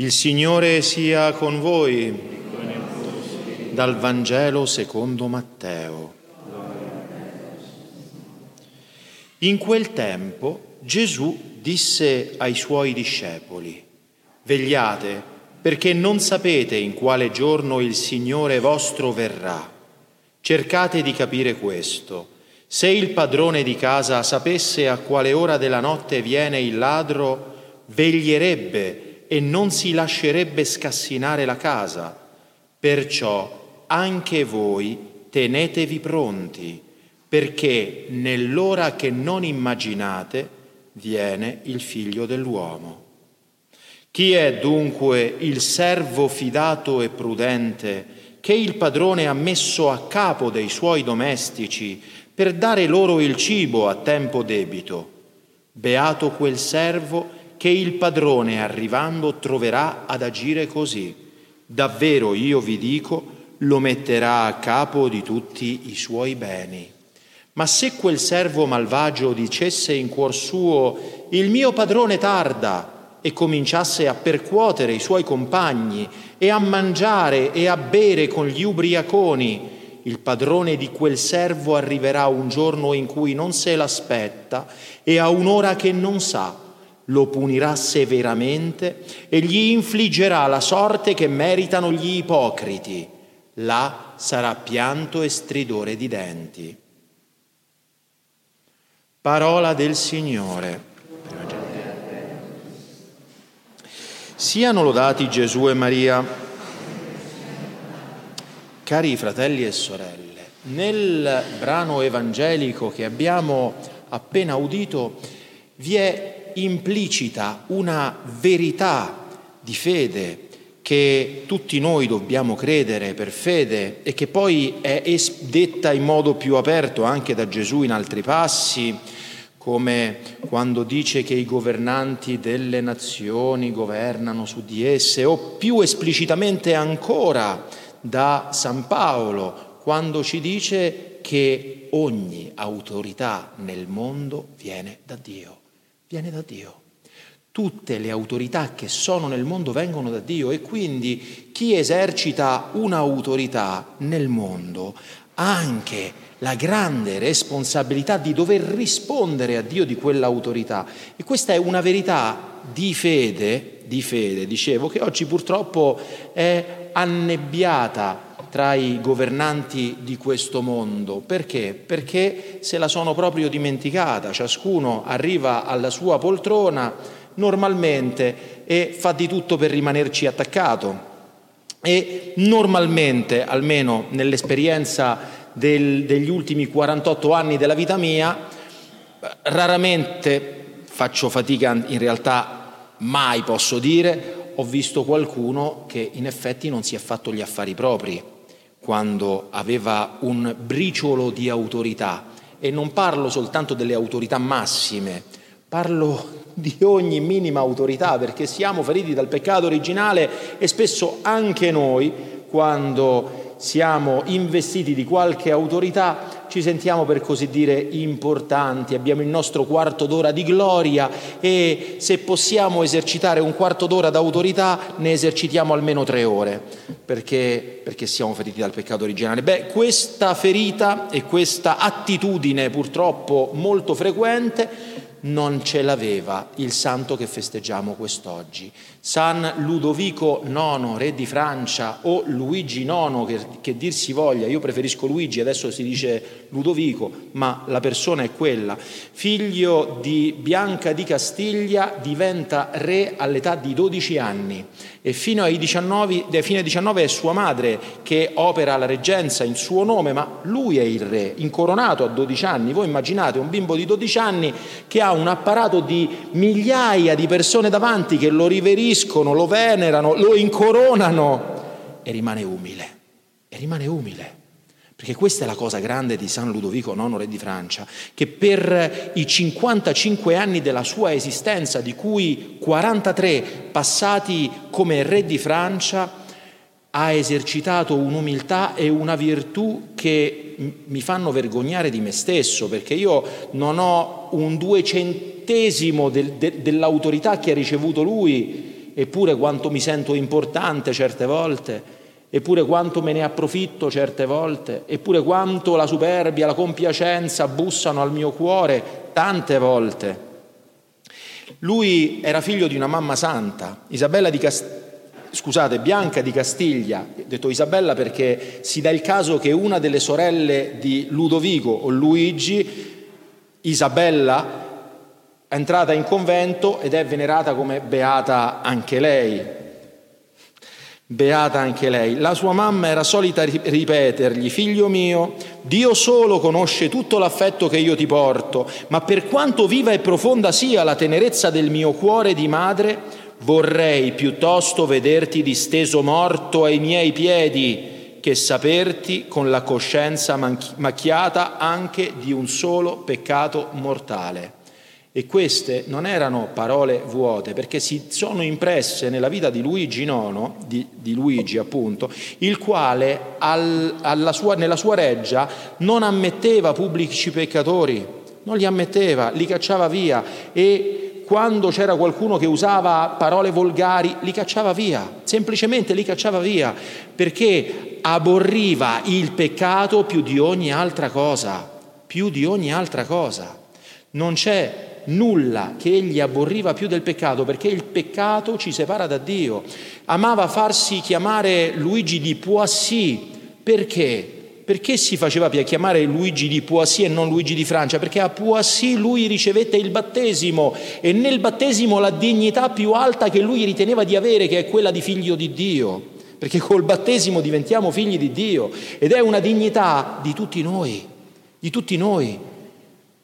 Il Signore sia con voi. Dal Vangelo secondo Matteo. In quel tempo Gesù disse ai suoi discepoli, vegliate perché non sapete in quale giorno il Signore vostro verrà. Cercate di capire questo. Se il padrone di casa sapesse a quale ora della notte viene il ladro, veglierebbe e non si lascerebbe scassinare la casa. Perciò anche voi tenetevi pronti, perché nell'ora che non immaginate viene il figlio dell'uomo. Chi è dunque il servo fidato e prudente che il padrone ha messo a capo dei suoi domestici per dare loro il cibo a tempo debito? Beato quel servo che il padrone arrivando troverà ad agire così. Davvero io vi dico, lo metterà a capo di tutti i suoi beni. Ma se quel servo malvagio dicesse in cuor suo, il mio padrone tarda, e cominciasse a percuotere i suoi compagni e a mangiare e a bere con gli ubriaconi, il padrone di quel servo arriverà un giorno in cui non se l'aspetta e a un'ora che non sa lo punirà severamente e gli infliggerà la sorte che meritano gli ipocriti. Là sarà pianto e stridore di denti. Parola del Signore. Siano lodati Gesù e Maria. Cari fratelli e sorelle, nel brano evangelico che abbiamo appena udito vi è implicita una verità di fede che tutti noi dobbiamo credere per fede e che poi è detta in modo più aperto anche da Gesù in altri passi, come quando dice che i governanti delle nazioni governano su di esse, o più esplicitamente ancora da San Paolo, quando ci dice che ogni autorità nel mondo viene da Dio viene da Dio. Tutte le autorità che sono nel mondo vengono da Dio e quindi chi esercita un'autorità nel mondo ha anche la grande responsabilità di dover rispondere a Dio di quell'autorità. E questa è una verità di fede, di fede, dicevo, che oggi purtroppo è annebbiata tra i governanti di questo mondo. Perché? Perché se la sono proprio dimenticata, ciascuno arriva alla sua poltrona normalmente e fa di tutto per rimanerci attaccato. E normalmente, almeno nell'esperienza del, degli ultimi 48 anni della vita mia, raramente faccio fatica, in realtà mai posso dire, ho visto qualcuno che in effetti non si è fatto gli affari propri quando aveva un briciolo di autorità. E non parlo soltanto delle autorità massime, parlo di ogni minima autorità perché siamo feriti dal peccato originale e spesso anche noi quando siamo investiti di qualche autorità, ci sentiamo per così dire importanti, abbiamo il nostro quarto d'ora di gloria e se possiamo esercitare un quarto d'ora d'autorità ne esercitiamo almeno tre ore perché, perché siamo feriti dal peccato originale. Beh, questa ferita e questa attitudine purtroppo molto frequente non ce l'aveva il santo che festeggiamo quest'oggi. San Ludovico IX, re di Francia, o Luigi IX, che, che, dir si voglia, io preferisco Luigi, adesso si dice Ludovico, ma la persona è quella, figlio di Bianca di Castiglia, diventa re all'età di 12 anni e fino ai 19, fino ai 19 è sua madre che opera la reggenza in suo nome, ma lui è il re, incoronato a 12 anni. Voi immaginate un bimbo di 12 anni che ha un apparato di migliaia di persone davanti che lo riveriscono, lo venerano, lo incoronano e rimane umile, e rimane umile. Perché questa è la cosa grande di San Ludovico IX, re di Francia, che per i 55 anni della sua esistenza, di cui 43 passati come re di Francia, ha esercitato un'umiltà e una virtù che mi fanno vergognare di me stesso, perché io non ho un duecentesimo del, de, dell'autorità che ha ricevuto lui eppure quanto mi sento importante certe volte, eppure quanto me ne approfitto certe volte, eppure quanto la superbia, la compiacenza bussano al mio cuore tante volte. Lui era figlio di una mamma santa, Isabella di Castiglia scusate, Bianca di Castiglia, detto Isabella perché si dà il caso che una delle sorelle di Ludovico o Luigi, Isabella, è entrata in convento ed è venerata come beata anche lei. Beata anche lei. La sua mamma era solita ripetergli, figlio mio, Dio solo conosce tutto l'affetto che io ti porto, ma per quanto viva e profonda sia la tenerezza del mio cuore di madre, vorrei piuttosto vederti disteso morto ai miei piedi che saperti con la coscienza macchiata anche di un solo peccato mortale. E queste non erano parole vuote, perché si sono impresse nella vita di Luigi IX, di, di Luigi appunto, il quale al, sua, nella sua reggia non ammetteva pubblici peccatori, non li ammetteva, li cacciava via e quando c'era qualcuno che usava parole volgari li cacciava via, semplicemente li cacciava via, perché aborriva il peccato più di ogni altra cosa, più di ogni altra cosa. Non c'è nulla che egli aborriva più del peccato, perché il peccato ci separa da Dio. Amava farsi chiamare Luigi di Poissy, perché? Perché si faceva chiamare Luigi di Poissy e non Luigi di Francia? Perché a Poissy lui ricevette il battesimo e nel battesimo la dignità più alta che lui riteneva di avere, che è quella di figlio di Dio. Perché col battesimo diventiamo figli di Dio ed è una dignità di tutti noi, di tutti noi.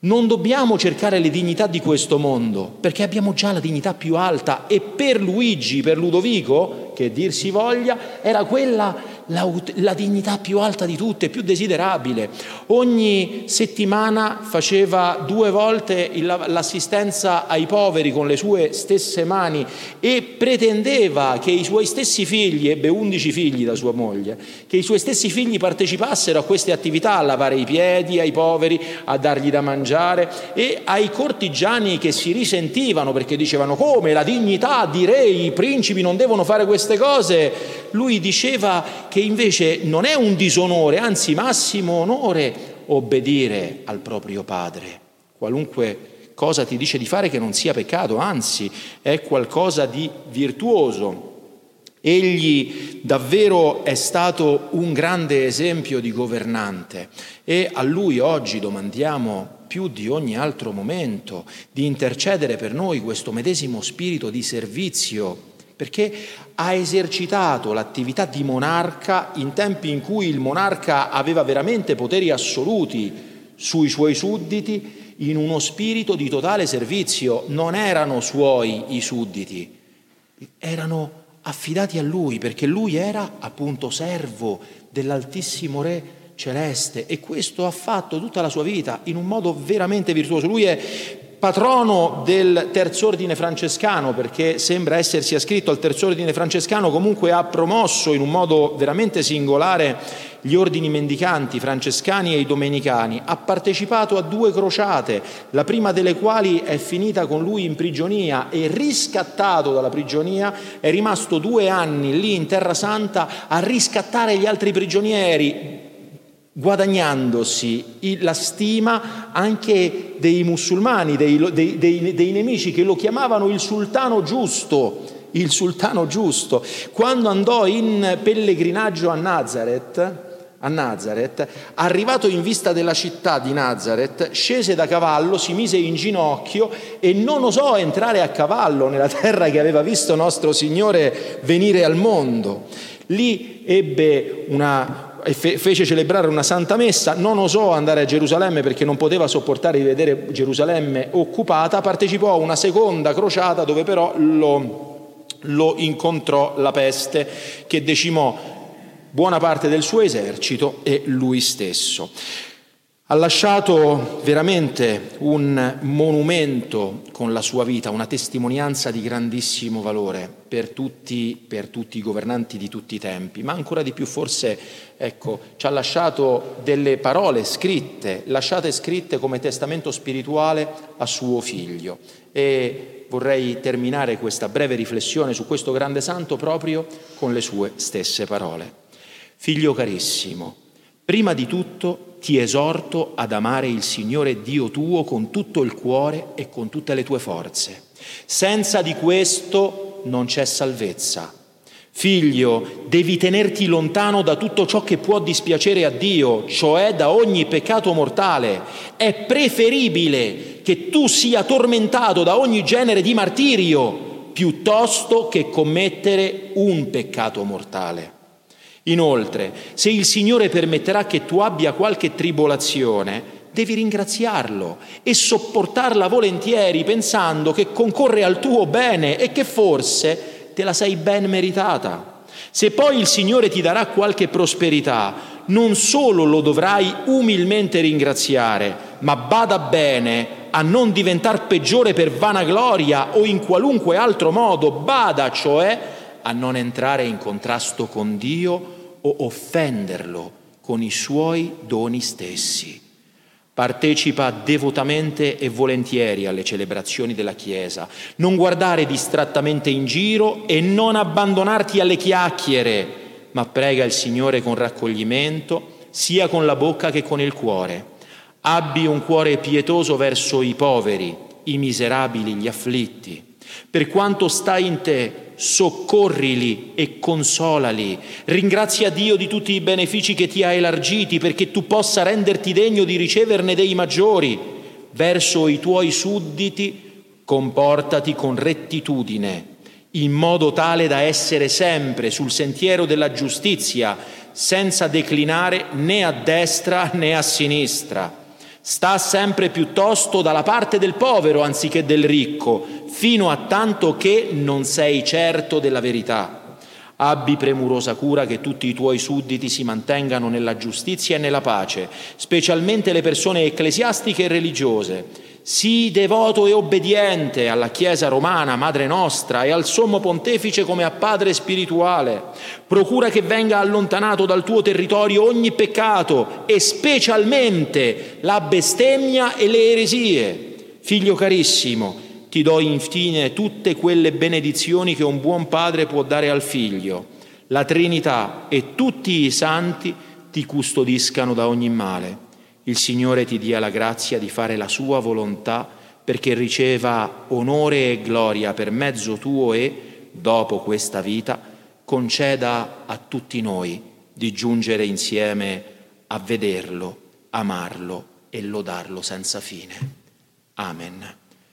Non dobbiamo cercare le dignità di questo mondo, perché abbiamo già la dignità più alta e per Luigi, per Ludovico, che dir si voglia, era quella la, la, dignità più alta di tutte, più desiderabile. Ogni settimana faceva due volte l'assistenza ai poveri con le sue stesse mani e pretendeva che i suoi stessi figli, ebbe undici figli da sua moglie, che i suoi stessi figli partecipassero a queste attività, a lavare i piedi ai poveri, a dargli da mangiare e ai cortigiani che si risentivano perché dicevano come la dignità di re, i principi non devono fare queste cose. Lui diceva che che invece non è un disonore, anzi massimo onore obbedire al proprio padre. Qualunque cosa ti dice di fare che non sia peccato, anzi è qualcosa di virtuoso. Egli davvero è stato un grande esempio di governante e a lui oggi domandiamo più di ogni altro momento di intercedere per noi questo medesimo spirito di servizio perché ha esercitato l'attività di monarca in tempi in cui il monarca aveva veramente poteri assoluti sui suoi sudditi in uno spirito di totale servizio. Non erano suoi i sudditi, erano affidati a lui perché lui era appunto servo dell'Altissimo Re celeste e questo ha fatto tutta la sua vita in un modo veramente virtuoso. Lui è patrono del terz'ordine francescano, perché sembra essersi ascritto al terz'ordine francescano, comunque ha promosso in un modo veramente singolare gli ordini mendicanti francescani e i domenicani, ha partecipato a due crociate, la prima delle quali è finita con lui in prigionia e riscattato dalla prigionia, è rimasto due anni lì in Terra Santa a riscattare gli altri prigionieri, guadagnandosi la stima anche dei musulmani, dei, dei, dei, dei, nemici che lo chiamavano il sultano giusto, il sultano giusto. Quando andò in pellegrinaggio a Nazareth, a Nazareth, arrivato in vista della città di Nazareth, scese da cavallo, si mise in ginocchio e non osò entrare a cavallo nella terra che aveva visto nostro Signore venire al mondo. Lì ebbe una, fece celebrare una santa messa, non osò andare a Gerusalemme perché non poteva sopportare di vedere Gerusalemme occupata, partecipò a una seconda crociata dove però lo, lo incontrò la peste che decimò buona parte del suo esercito e lui stesso. Ha lasciato veramente un monumento con la sua vita, una testimonianza di grandissimo valore per tutti, per tutti, i governanti di tutti i tempi, ma ancora di più forse ecco, ci ha lasciato delle parole scritte, lasciate scritte come testamento spirituale a suo figlio. E vorrei terminare questa breve riflessione su questo grande santo proprio con le sue stesse parole. Figlio carissimo, prima di tutto ti esorto ad amare il Signore Dio tuo con tutto il cuore e con tutte le tue forze. Senza di questo non c'è salvezza. Figlio, devi tenerti lontano da tutto ciò che può dispiacere a Dio, cioè da ogni peccato mortale. È preferibile che tu sia tormentato da ogni genere di martirio piuttosto che commettere un peccato mortale. Inoltre, se il Signore permetterà che tu abbia qualche tribolazione, devi ringraziarlo e sopportarla volentieri pensando che concorre al tuo bene e che forse te la sei ben meritata. Se poi il Signore ti darà qualche prosperità, non solo lo dovrai umilmente ringraziare, ma bada bene a non diventare peggiore per vanagloria o in qualunque altro modo, bada cioè a non entrare in contrasto con Dio o offenderlo con i suoi doni stessi. Partecipa devotamente e volentieri alle celebrazioni della Chiesa, non guardare distrattamente in giro e non abbandonarti alle chiacchiere, ma prega il Signore con raccoglimento, sia con la bocca che con il cuore. Abbi un cuore pietoso verso i poveri, i miserabili, gli afflitti. Per quanto sta in te, soccorrili e consolali. Ringrazia Dio di tutti i benefici che ti ha elargiti perché tu possa renderti degno di riceverne dei maggiori. Verso i tuoi sudditi comportati con rettitudine, in modo tale da essere sempre sul sentiero della giustizia, senza declinare né a destra né a sinistra Sta sempre piuttosto dalla parte del povero anziché del ricco, fino a tanto che non sei certo della verità. Abbi premurosa cura che tutti i tuoi sudditi si mantengano nella giustizia e nella pace, specialmente le persone ecclesiastiche e religiose Sii devoto e obbediente alla Chiesa romana, Madre nostra, e al Sommo Pontefice come a Padre spirituale. Procura che venga allontanato dal tuo territorio ogni peccato e specialmente la bestemmia e le eresie. Figlio carissimo, ti do infine tutte quelle benedizioni che un buon padre può dare al figlio. La Trinità e tutti i santi ti custodiscano da ogni male il Signore ti dia la grazia di fare la sua volontà perché riceva onore e gloria per mezzo tuo e, dopo questa vita, conceda a tutti noi di giungere insieme a vederlo, amarlo e lodarlo senza fine. Amen.